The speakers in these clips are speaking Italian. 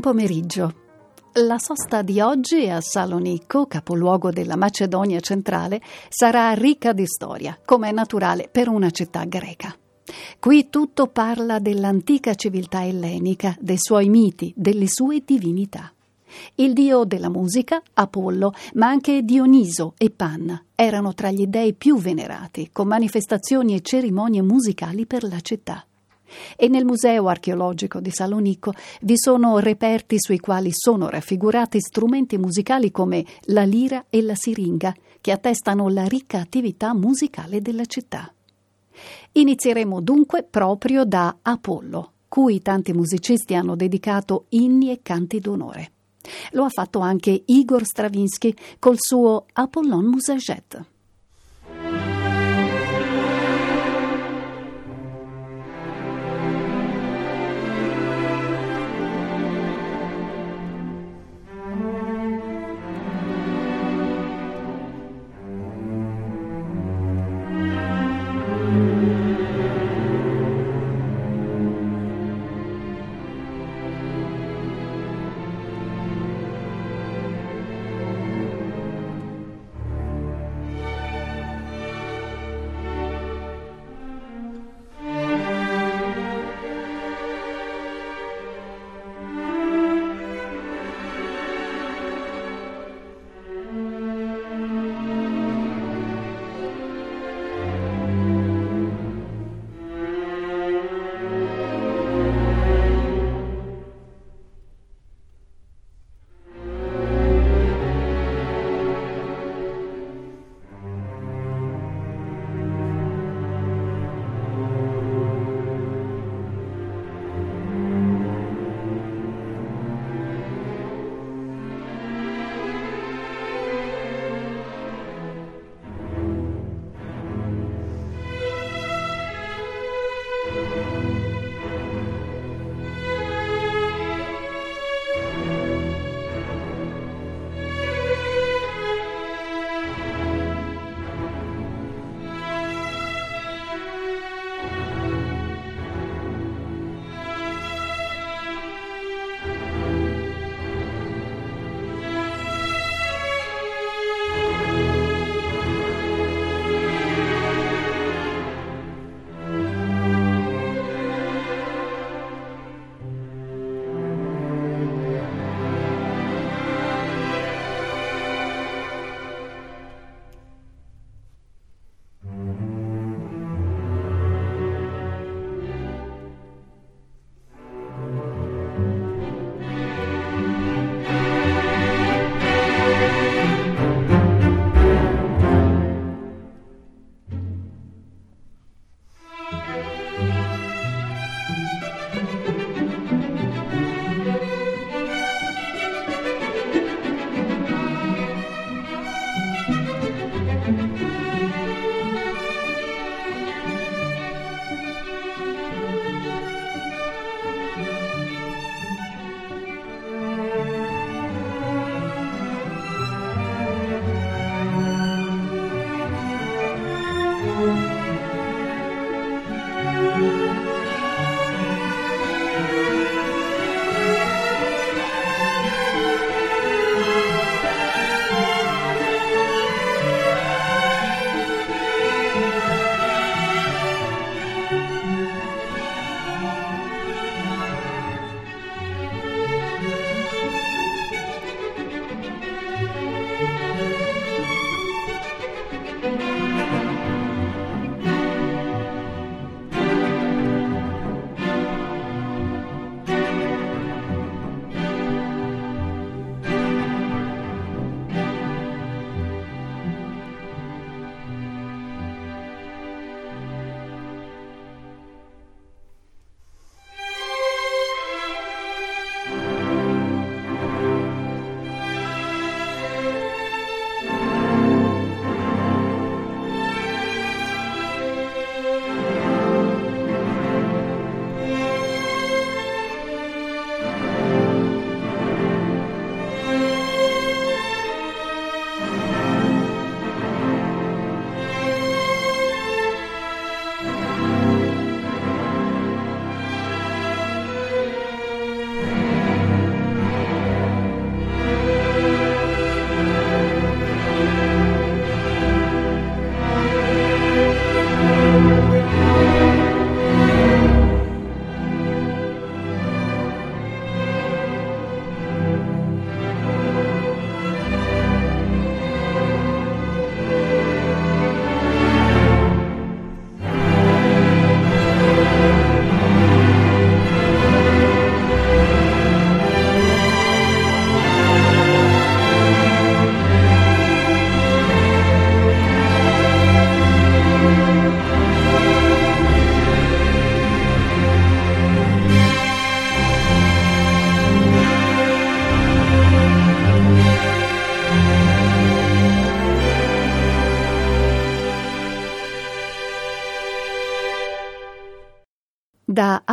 Buon pomeriggio. La sosta di oggi a Salonicco, capoluogo della Macedonia centrale, sarà ricca di storia, come è naturale per una città greca. Qui tutto parla dell'antica civiltà ellenica, dei suoi miti, delle sue divinità. Il dio della musica, Apollo, ma anche Dioniso e Panna erano tra gli dei più venerati, con manifestazioni e cerimonie musicali per la città e nel Museo archeologico di Salonicco vi sono reperti sui quali sono raffigurati strumenti musicali come la lira e la siringa, che attestano la ricca attività musicale della città. Inizieremo dunque proprio da Apollo, cui tanti musicisti hanno dedicato inni e canti d'onore. Lo ha fatto anche Igor Stravinsky col suo Apollon Musaget.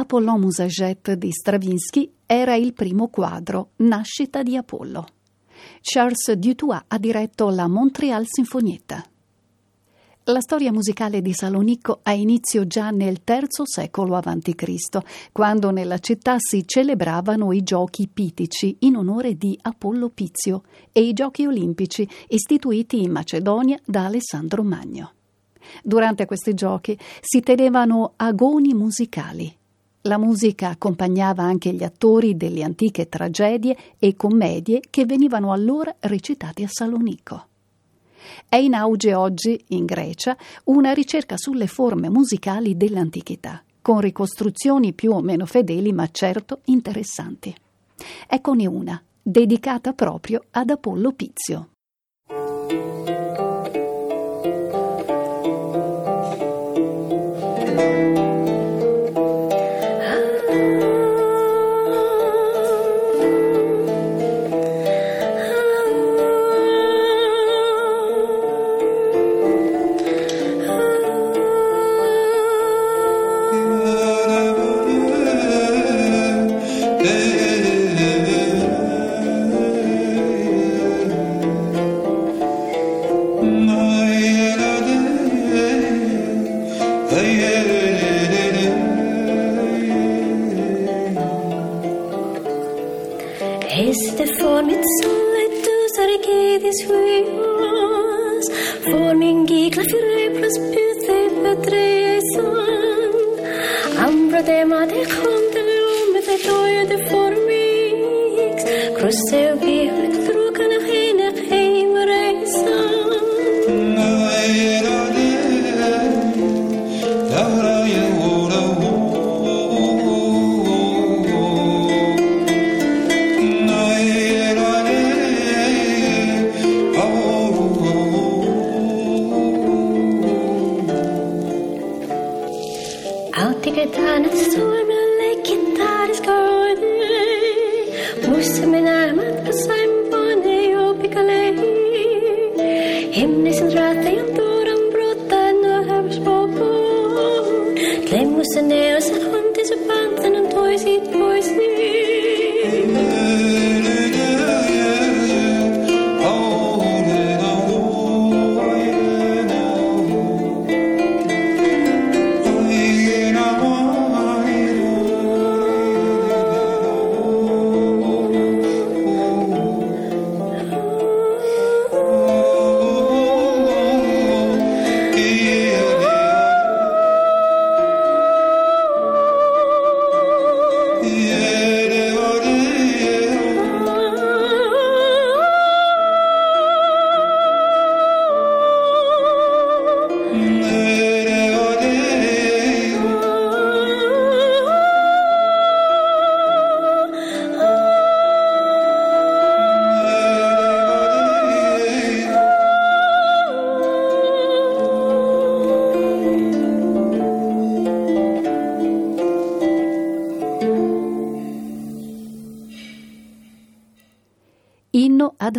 Apollon Musaget di Stravinsky era il primo quadro, Nascita di Apollo. Charles Dutoit ha diretto la Montreal Sinfonietta. La storia musicale di Salonicco ha inizio già nel III secolo a.C., quando nella città si celebravano i giochi pitici in onore di Apollo Pizio e i giochi olimpici istituiti in Macedonia da Alessandro Magno. Durante questi giochi si tenevano agoni musicali. La musica accompagnava anche gli attori delle antiche tragedie e commedie che venivano allora recitati a Salonicco. È in auge oggi, in Grecia, una ricerca sulle forme musicali dell'antichità, con ricostruzioni più o meno fedeli, ma certo interessanti. Eccone una, dedicata proprio ad Apollo Pizio.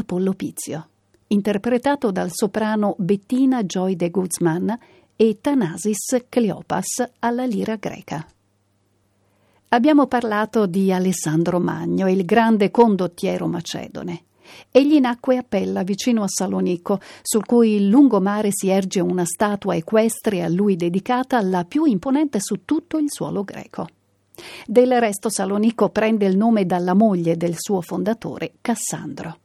Apollo Pizio, interpretato dal soprano Bettina Joy de Guzman e Thanasis Cleopas alla lira greca. Abbiamo parlato di Alessandro Magno, il grande condottiero macedone. Egli nacque a Pella, vicino a Salonico, sul cui lungomare si erge una statua equestre a lui dedicata, la più imponente su tutto il suolo greco. Del resto Salonico prende il nome dalla moglie del suo fondatore, Cassandro.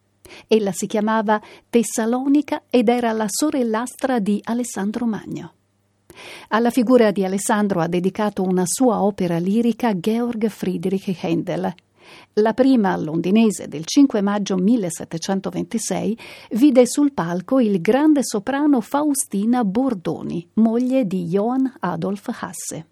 Ella si chiamava Tessalonica ed era la sorellastra di Alessandro Magno. Alla figura di Alessandro ha dedicato una sua opera lirica Georg Friedrich Händel. La prima, londinese, del 5 maggio 1726, vide sul palco il grande soprano Faustina Bordoni, moglie di Johann Adolf Hasse.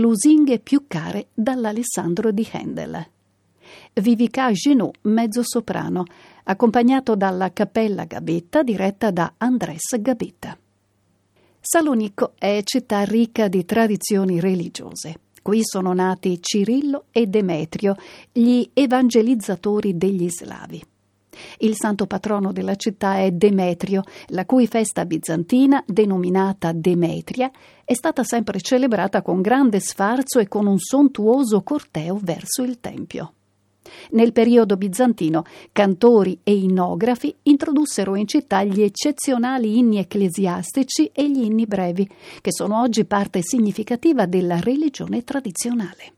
Lusinghe più care dall'Alessandro di Handel. Vivica Genot, mezzo soprano, accompagnato dalla Cappella Gabetta diretta da Andrés Gabetta. Salonicco è città ricca di tradizioni religiose. Qui sono nati Cirillo e Demetrio, gli evangelizzatori degli slavi. Il santo patrono della città è Demetrio, la cui festa bizantina, denominata Demetria, è stata sempre celebrata con grande sfarzo e con un sontuoso corteo verso il tempio. Nel periodo bizantino, cantori e innografi introdussero in città gli eccezionali inni ecclesiastici e gli inni brevi, che sono oggi parte significativa della religione tradizionale.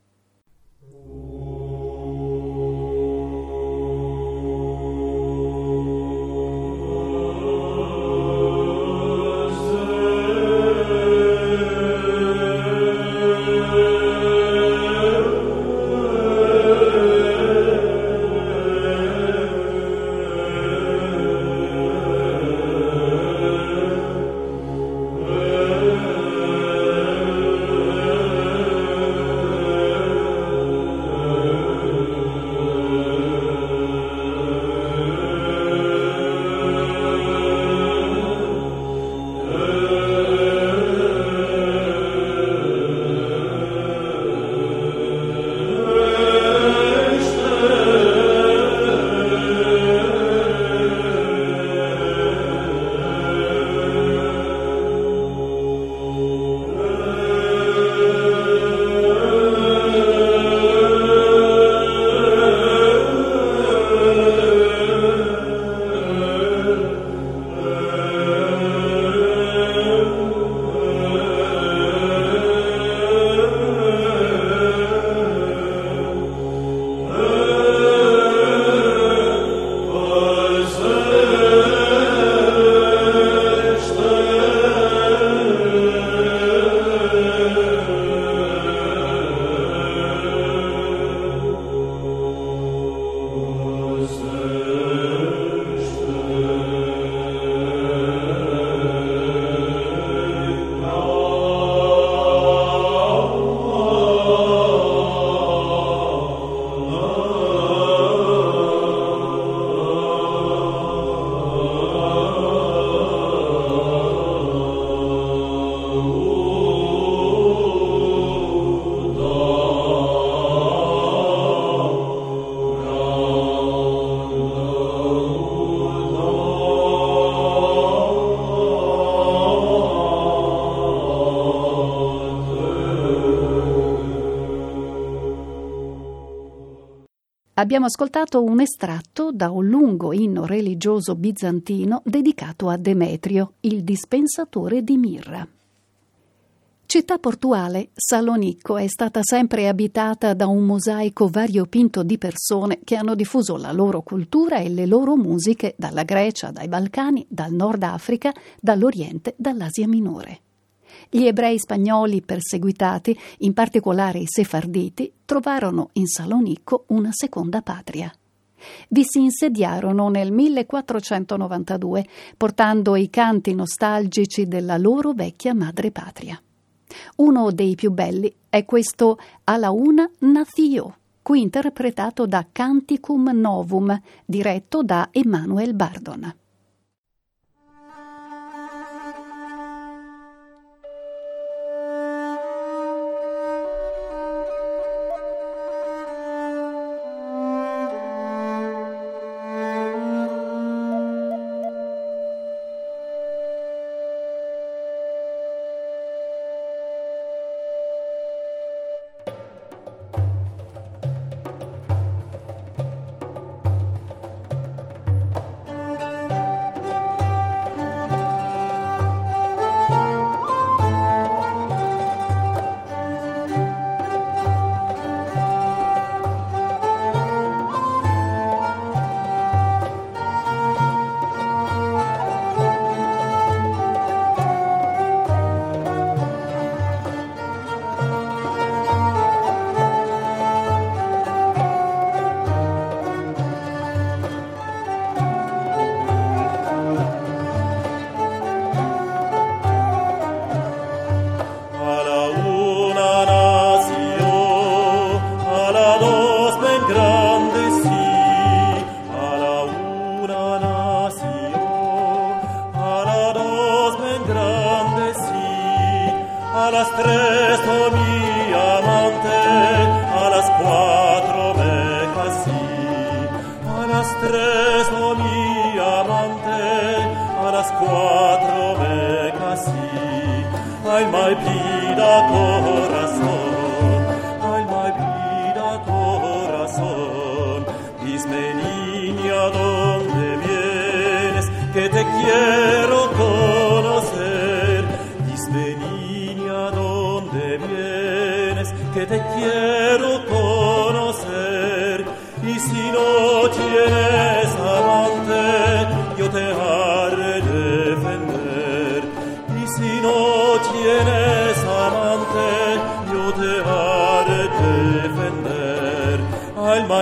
Abbiamo ascoltato un estratto da un lungo inno religioso bizantino dedicato a Demetrio, il dispensatore di mirra. Città portuale, Salonicco è stata sempre abitata da un mosaico variopinto di persone che hanno diffuso la loro cultura e le loro musiche dalla Grecia, dai Balcani, dal Nord Africa, dall'Oriente, dall'Asia Minore. Gli ebrei spagnoli perseguitati, in particolare i sefarditi, trovarono in Salonicco una seconda patria. Vi si insediarono nel 1492, portando i canti nostalgici della loro vecchia madrepatria. Uno dei più belli è questo Alla una Nazio, qui interpretato da Canticum Novum, diretto da Emanuel Bardon.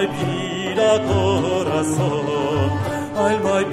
my beat a corazón, al my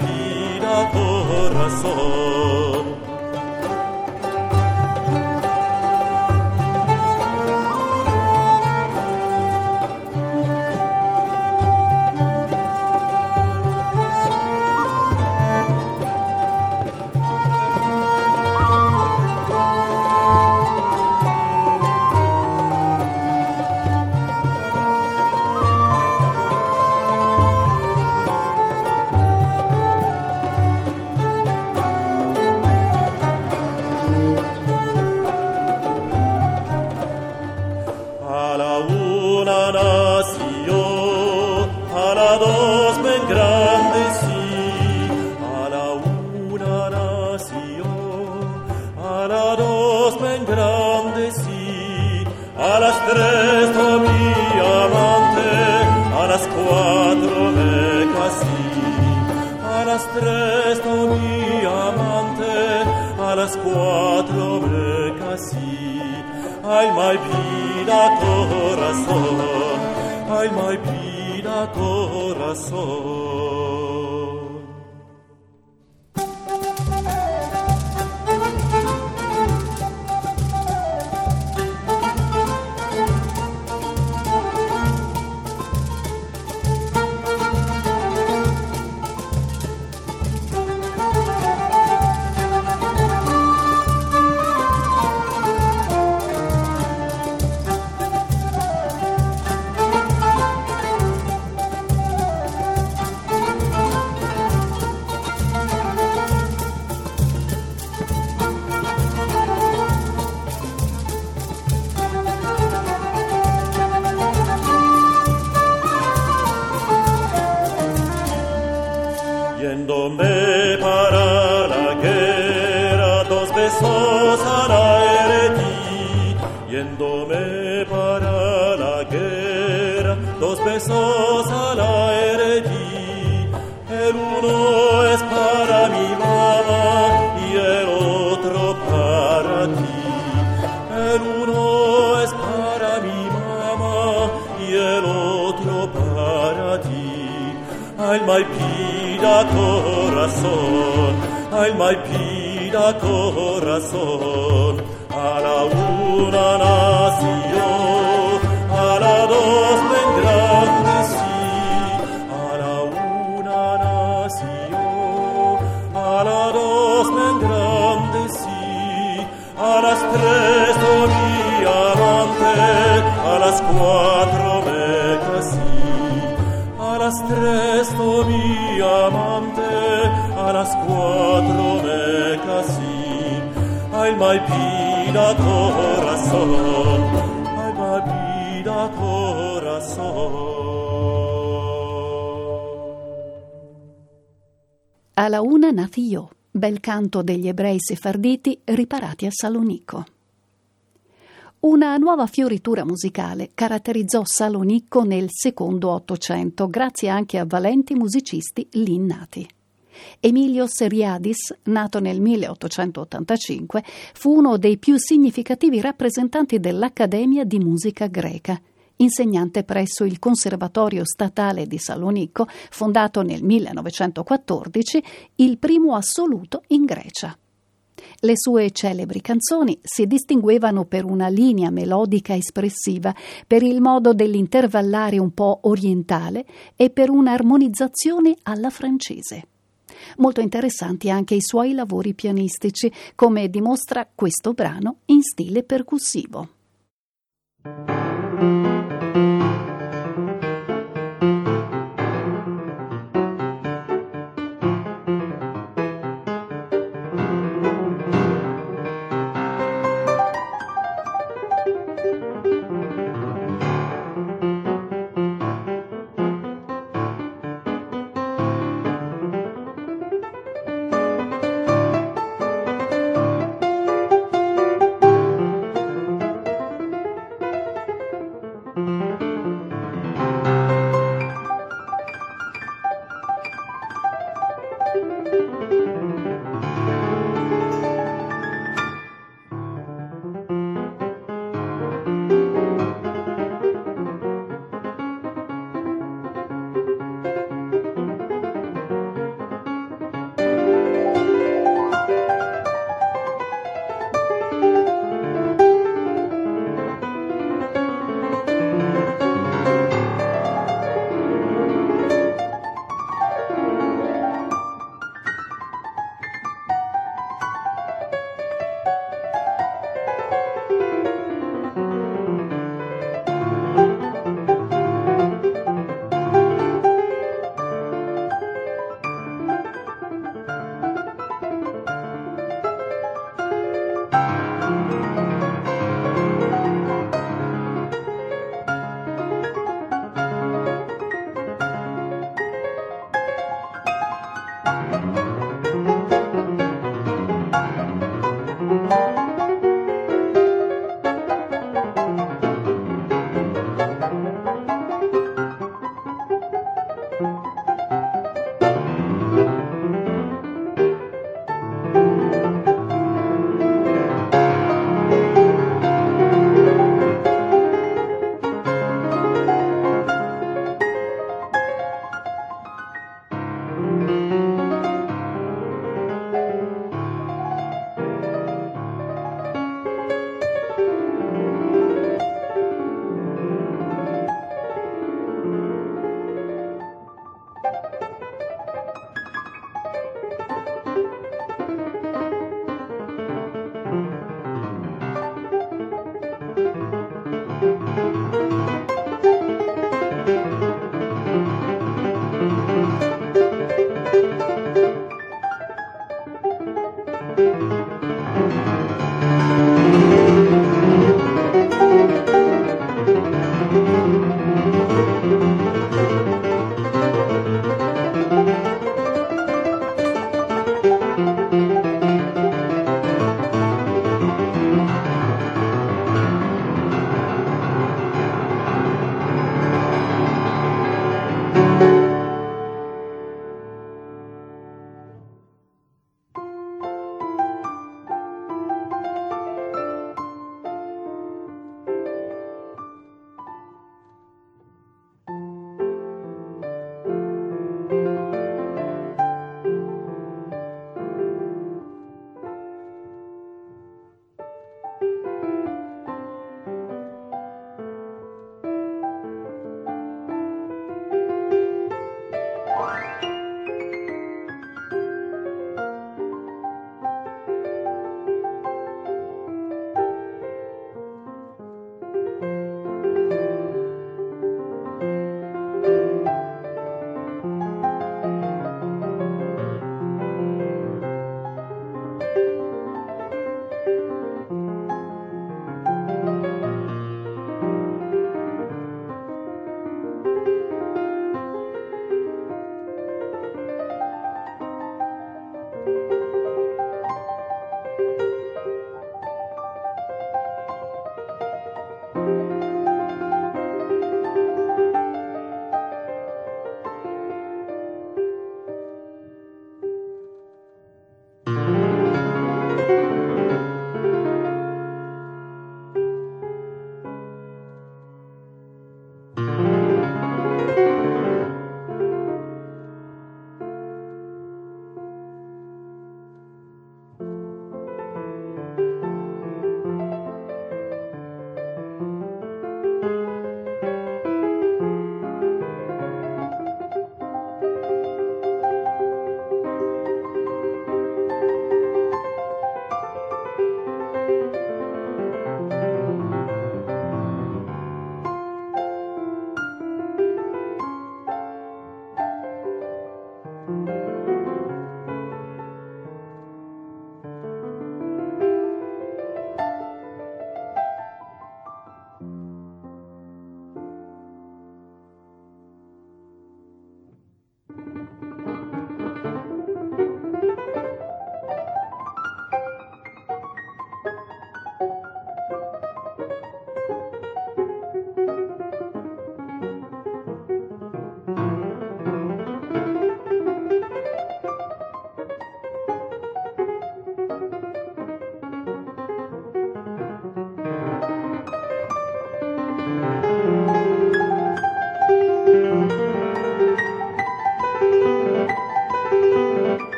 al pida corazón. Alla una nazi io, bel canto degli ebrei sefarditi riparati a Salonicco. Una nuova fioritura musicale caratterizzò Salonicco nel secondo Ottocento, grazie anche a valenti musicisti lì nati. Emilio Seriadis, nato nel 1885, fu uno dei più significativi rappresentanti dell'Accademia di musica greca. Insegnante presso il Conservatorio Statale di Salonicco, fondato nel 1914, il primo assoluto in Grecia. Le sue celebri canzoni si distinguevano per una linea melodica espressiva, per il modo dell'intervallare un po' orientale e per un'armonizzazione alla francese. Molto interessanti anche i suoi lavori pianistici, come dimostra questo brano in stile percussivo.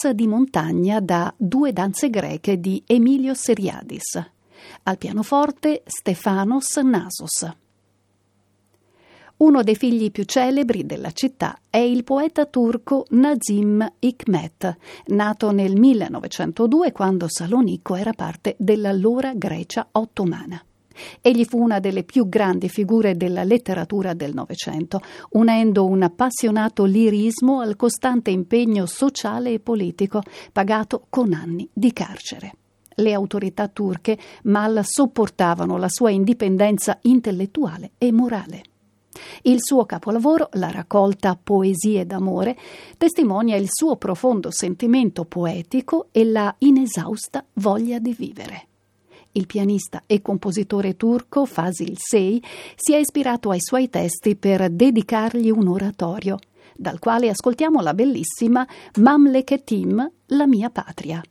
Danza di montagna da Due danze greche di Emilio Seriadis. Al pianoforte Stefanos Nasos. Uno dei figli più celebri della città è il poeta turco Nazim Hikmet, nato nel 1902 quando Salonicco era parte dell'allora Grecia ottomana. Egli fu una delle più grandi figure della letteratura del Novecento, unendo un appassionato lirismo al costante impegno sociale e politico, pagato con anni di carcere. Le autorità turche mal sopportavano la sua indipendenza intellettuale e morale. Il suo capolavoro, la raccolta Poesie d'amore, testimonia il suo profondo sentimento poetico e la inesausta voglia di vivere. Il pianista e compositore turco Fasil Sey si è ispirato ai suoi testi per dedicargli un oratorio, dal quale ascoltiamo la bellissima Mamleketim, la mia patria.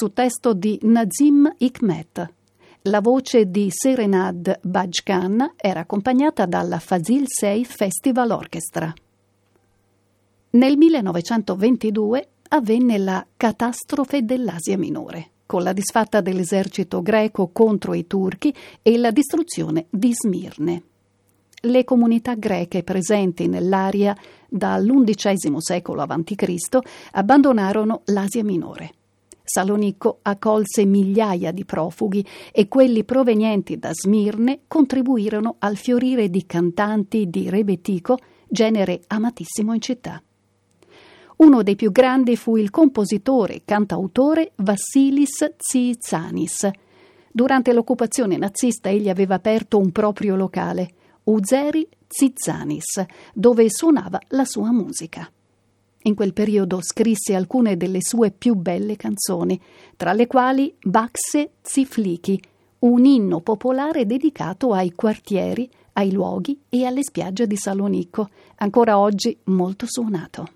Su testo di Nazim Hikmet. La voce di Serenad Bajkan era accompagnata dalla Fazil Seif Festival Orchestra. Nel 1922 avvenne la catastrofe dell'Asia Minore, con la disfatta dell'esercito greco contro i turchi e la distruzione di Smirne. Le comunità greche presenti nell'area dall'undicesimo secolo a.C. abbandonarono l'Asia Minore. Salonicco accolse migliaia di profughi e quelli provenienti da Smirne contribuirono al fiorire di cantanti di rebetico, genere amatissimo in città. Uno dei più grandi fu il compositore e cantautore Vassilis Tsitsanis. Durante l'occupazione nazista egli aveva aperto un proprio locale, Uzeri Tsitsanis, dove suonava la sua musica. In quel periodo scrisse alcune delle sue più belle canzoni, tra le quali Bakse Zifliki, un inno popolare dedicato ai quartieri, ai luoghi e alle spiagge di Salonicco, ancora oggi molto suonato.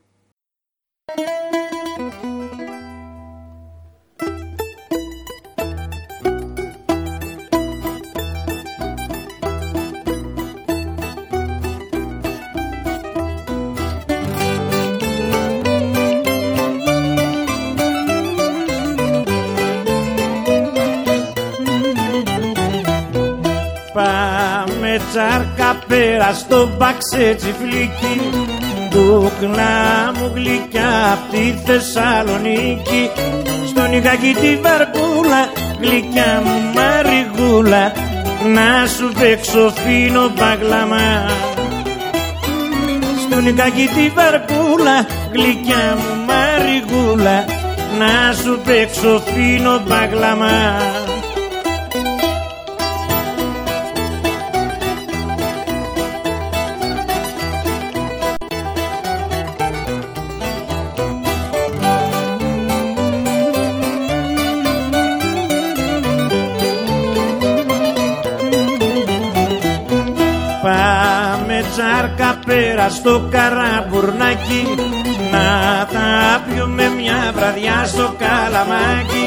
Πάμε τσάρκα πέρα στο μπαξέ τσιφλίκι Κούκλα μου γλυκιά απ' τη Θεσσαλονίκη. Στον Ιγακή τη βαρκούλα γλυκιά μου μαριγούλα. Να σου παίξω φίνο μπαγλαμά. Στον Ιγακή τη βαρκούλα γλυκιά μου μαριγούλα. Να σου παίξω φίνο μπαγλαμά τσάρκα πέρα στο καραμπουρνάκι Να τα πιούμε μια βραδιά στο καλαμάκι.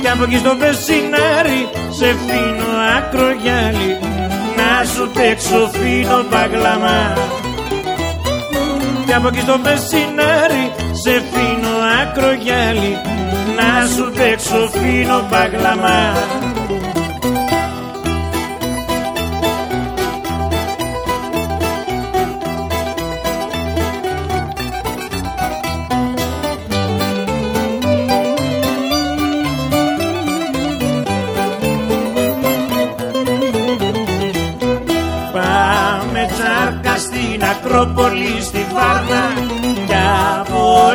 Κι από εκεί στο πεσινάρι σε φίνο ακρογιάλι Να σου παίξω φίνο μπαγλαμά Κι από εκεί στο πεσινάρι σε φίνο ακρογιάλι Να σου παίξω φίνο μπαγλαμά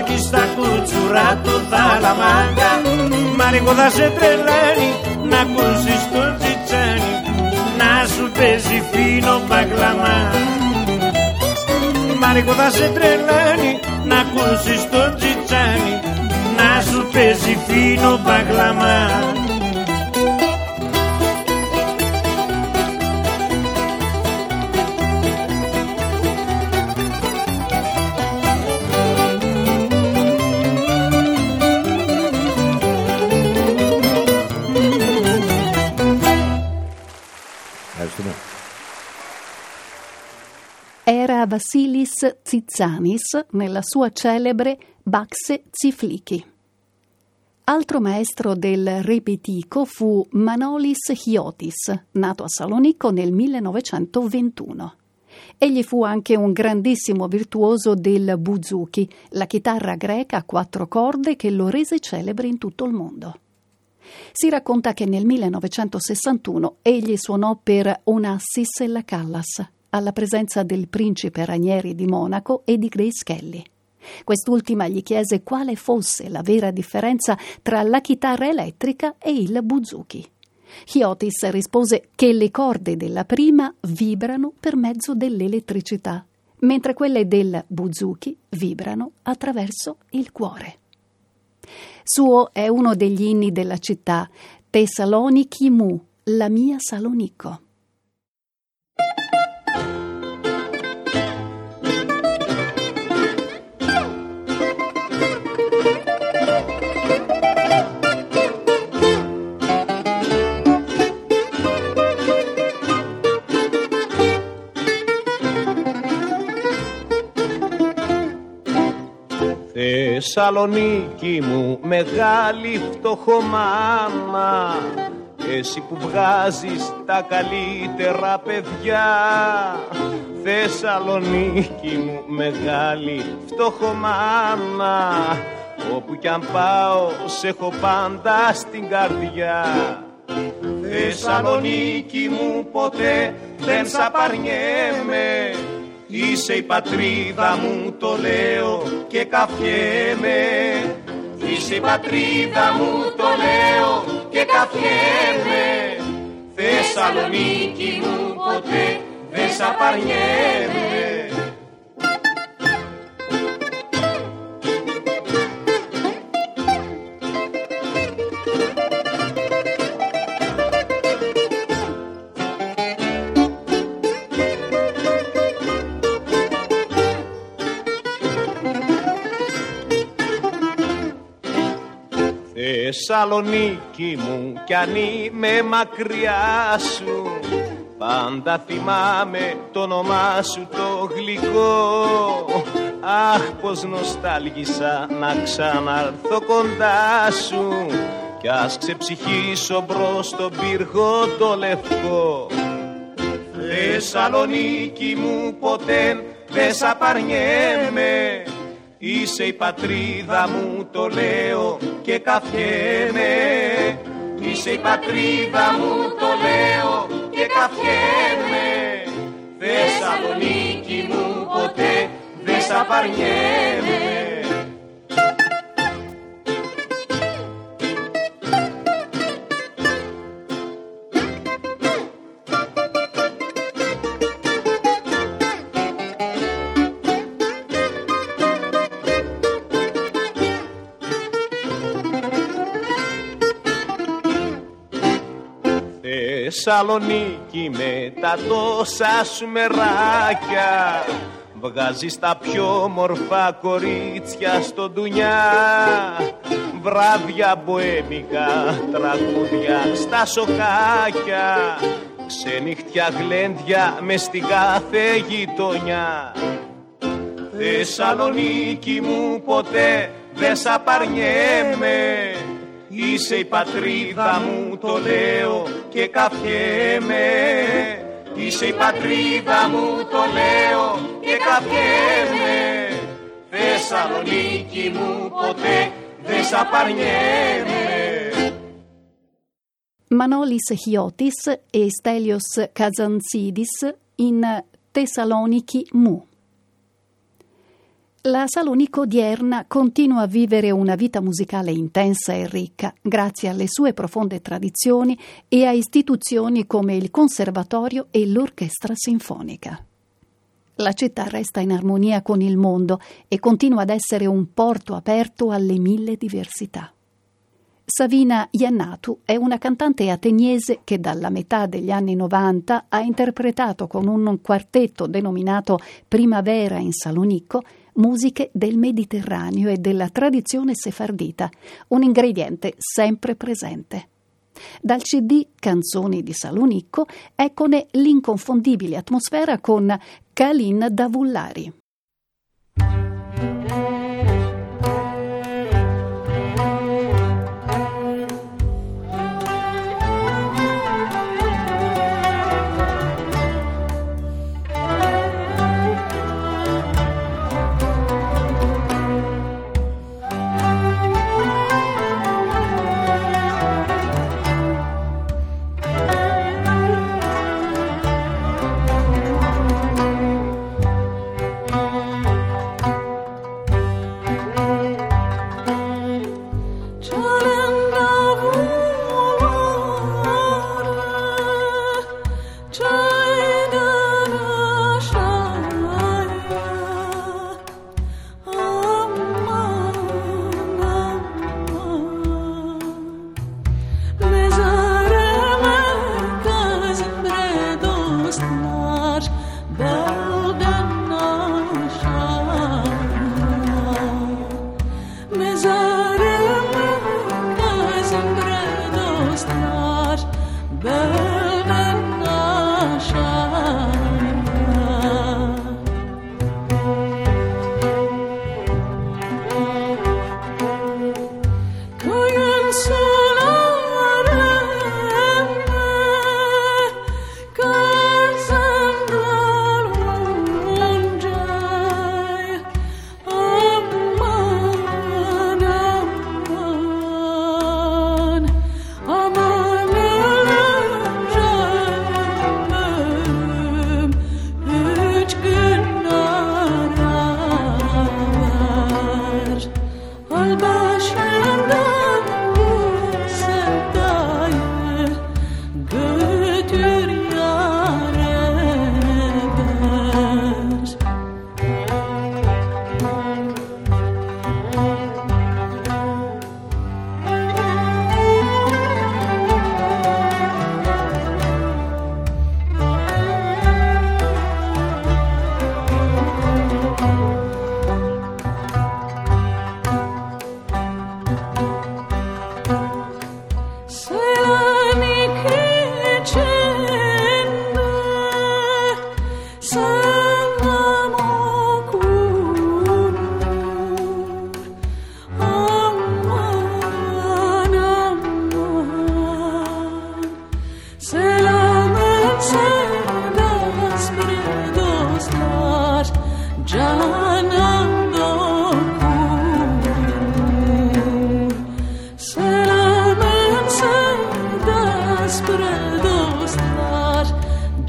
από εκεί στα κουτσουρά του Θαλαμάγκα Μαρικό θα σε τρελάνει να ακούσεις τον τσιτσάνι Να σου σου παίζει φίνο μπαγλαμά Μάρικο θα σε τρελάνει να ακούσεις το τζιτσάνι να σου παίζει φίνο μπαγλαμά Era Vasilis Tsitsanis nella sua celebre Baxe Zifliki. Altro maestro del repetico fu Manolis Hiotis, nato a Salonicco nel 1921. Egli fu anche un grandissimo virtuoso del buzuki, la chitarra greca a quattro corde che lo rese celebre in tutto il mondo. Si racconta che nel 1961 egli suonò per Onassis e la Callas, alla presenza del principe Ranieri di Monaco e di Grace Kelly. Quest'ultima gli chiese quale fosse la vera differenza tra la chitarra elettrica e il buzuki. Chiotis rispose che le corde della prima vibrano per mezzo dell'elettricità, mentre quelle del buzuki vibrano attraverso il cuore. Suo è uno degli inni della città, Tessaloniki Mu, la mia Salonico. Θεσσαλονίκη μου μεγάλη φτωχομάνα εσύ που βγάζεις τα καλύτερα παιδιά. Θεσσαλονίκη μου μεγάλη φτωχομάνα Όπου κι αν πάω σε έχω πάντα στην καρδιά. Θεσσαλονίκη μου ποτέ δεν σ' απαρνιέμαι Είσαι η πατρίδα μου το λέω και καφιέμαι Είσαι η πατρίδα μου το λέω και καφιέμαι Θεσσαλονίκη μου ποτέ δεν σ' απαρνιέμαι Θεσσαλονίκη μου κι αν είμαι μακριά σου Πάντα θυμάμαι το όνομά σου το γλυκό. Αχ πως νοστάλγησα να ξαναρθώ κοντά σου Κι ας ξεψυχήσω μπρος στον πύργο το λευκό. Θεσσαλονίκη μου ποτέ δεν σ' απαρνιέμαι Είσαι η πατρίδα μου το λέω και καφιέμαι Είσαι η πατρίδα μου το λέω και καφιέμαι Θεσσαλονίκη μου ποτέ δεν σ' απαρνιέμαι Θεσσαλονίκη με τα τόσα σου μεράκια. Βγάζεις τα πιο μορφά κορίτσια στο ντουνιά. Βράδια μποέμικα, τραγούδια στα σοκάκια. Ξενύχτια γλέντια μες στην κάθε γειτονιά. Θεσσαλονίκη μου ποτέ δεν σ' απαρνιέμαι Είσαι η πατρίδα μου το λέω και καφιέμαι Είσαι η πατρίδα μου το λέω και καφιέμαι Θεσσαλονίκη μου ποτέ δεν σ' απαρνιέμαι. Manolis Chiotis e Stelios Kazantzidis in Thessaloniki Mu. La Salonico odierna continua a vivere una vita musicale intensa e ricca grazie alle sue profonde tradizioni e a istituzioni come il Conservatorio e l'Orchestra Sinfonica. La città resta in armonia con il mondo e continua ad essere un porto aperto alle mille diversità. Savina Iannatu è una cantante ateniese che dalla metà degli anni 90 ha interpretato con un quartetto denominato Primavera in Salonicco musiche del Mediterraneo e della tradizione sefardita, un ingrediente sempre presente. Dal CD Canzoni di Salonicco eccone l'inconfondibile atmosfera con Kalin Davullari.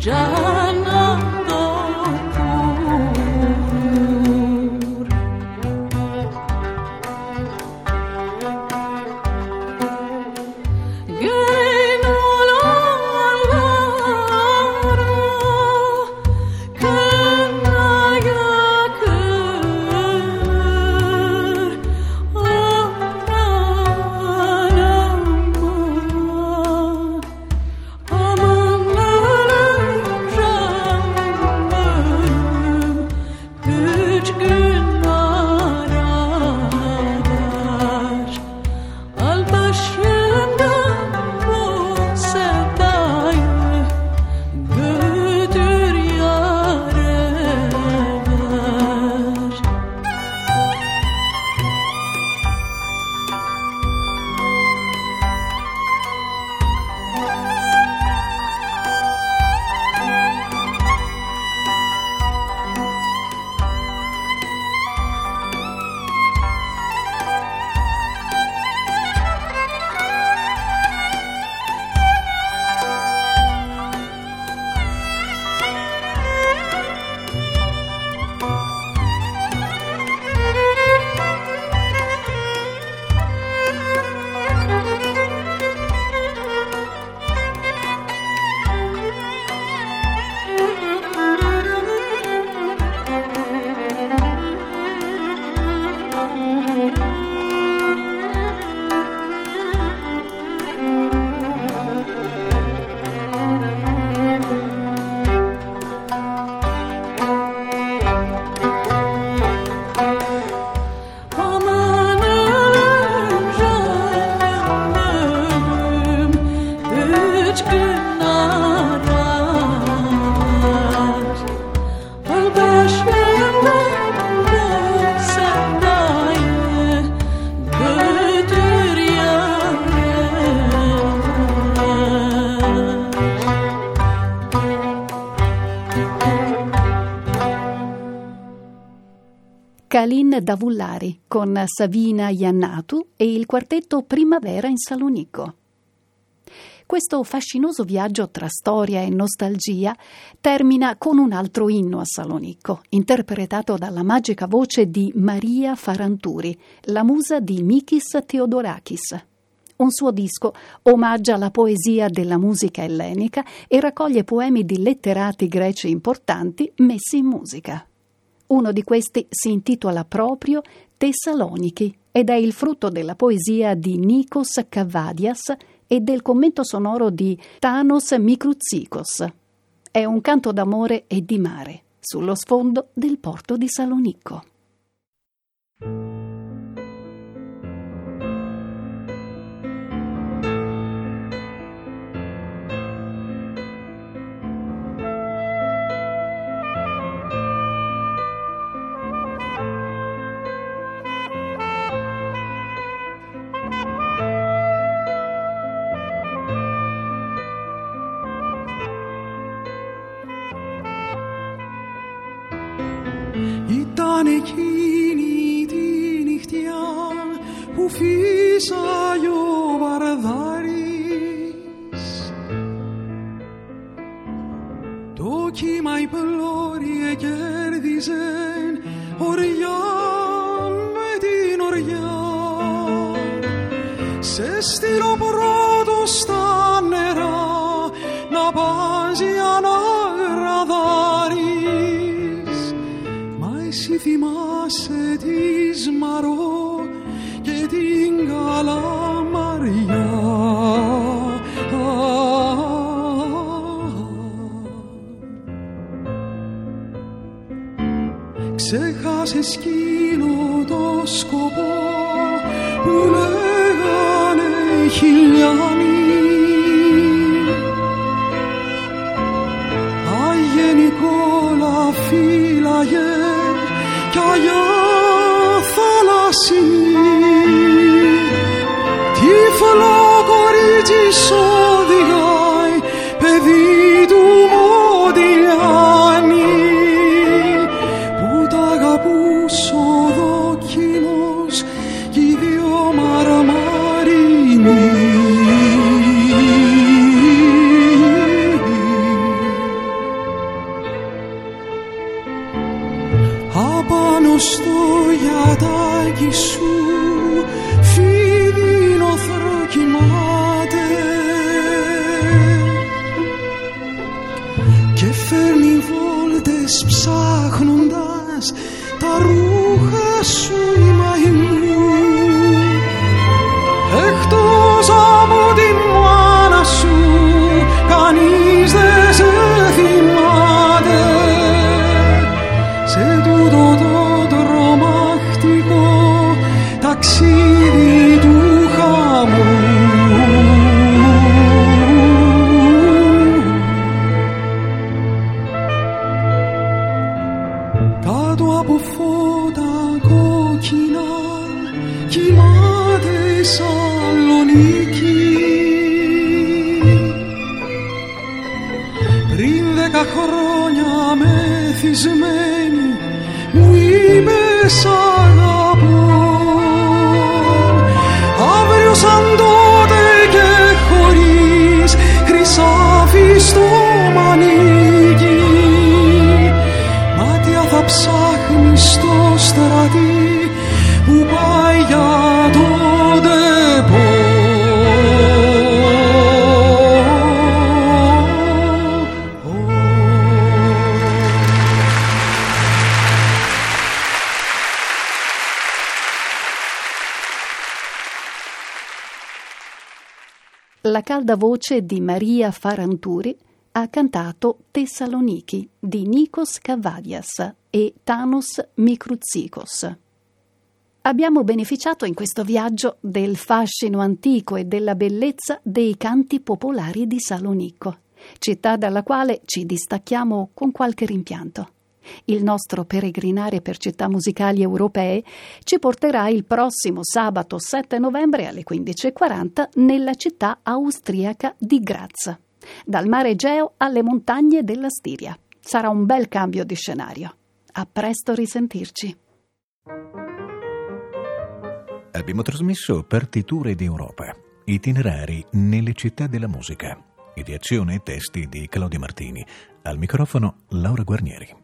站 Davullari con Savina Iannatu e il quartetto Primavera in Salonico. Questo fascinoso viaggio tra storia e nostalgia termina con un altro inno a Salonicco, interpretato dalla magica voce di Maria Faranturi, la musa di Mikis Theodorakis. Un suo disco omaggia la poesia della musica ellenica e raccoglie poemi di letterati greci importanti messi in musica. Uno di questi si intitola proprio Tessaloniki ed è il frutto della poesia di Nikos Kavadias e del commento sonoro di Thanos Mikroutsikos. È un canto d'amore e di mare sullo sfondo del porto di Salonicco. Ήταν εκείνη τη νυχτιά που φύσαγε ο Βαρδάρης. Το κύμα η πλώρη θυμάσαι τι soul. Voce di Maria Faranturi ha cantato Tessaloniki di Nikos Kavadias e Thanos Mikroutsikos. Abbiamo beneficiato in questo viaggio del fascino antico e della bellezza dei canti popolari di Salonicco, città dalla quale ci distacchiamo con qualche rimpianto. Il nostro peregrinare per città musicali europee ci porterà il prossimo sabato 7 novembre alle 15.40 nella città austriaca di Graz, dal mare Egeo alle montagne della Stiria. Sarà un bel cambio di scenario. A presto risentirci. Abbiamo trasmesso Partiture d'Europa, itinerari nelle città della musica, ideazione e testi di Claudio Martini. Al microfono Laura Guarnieri.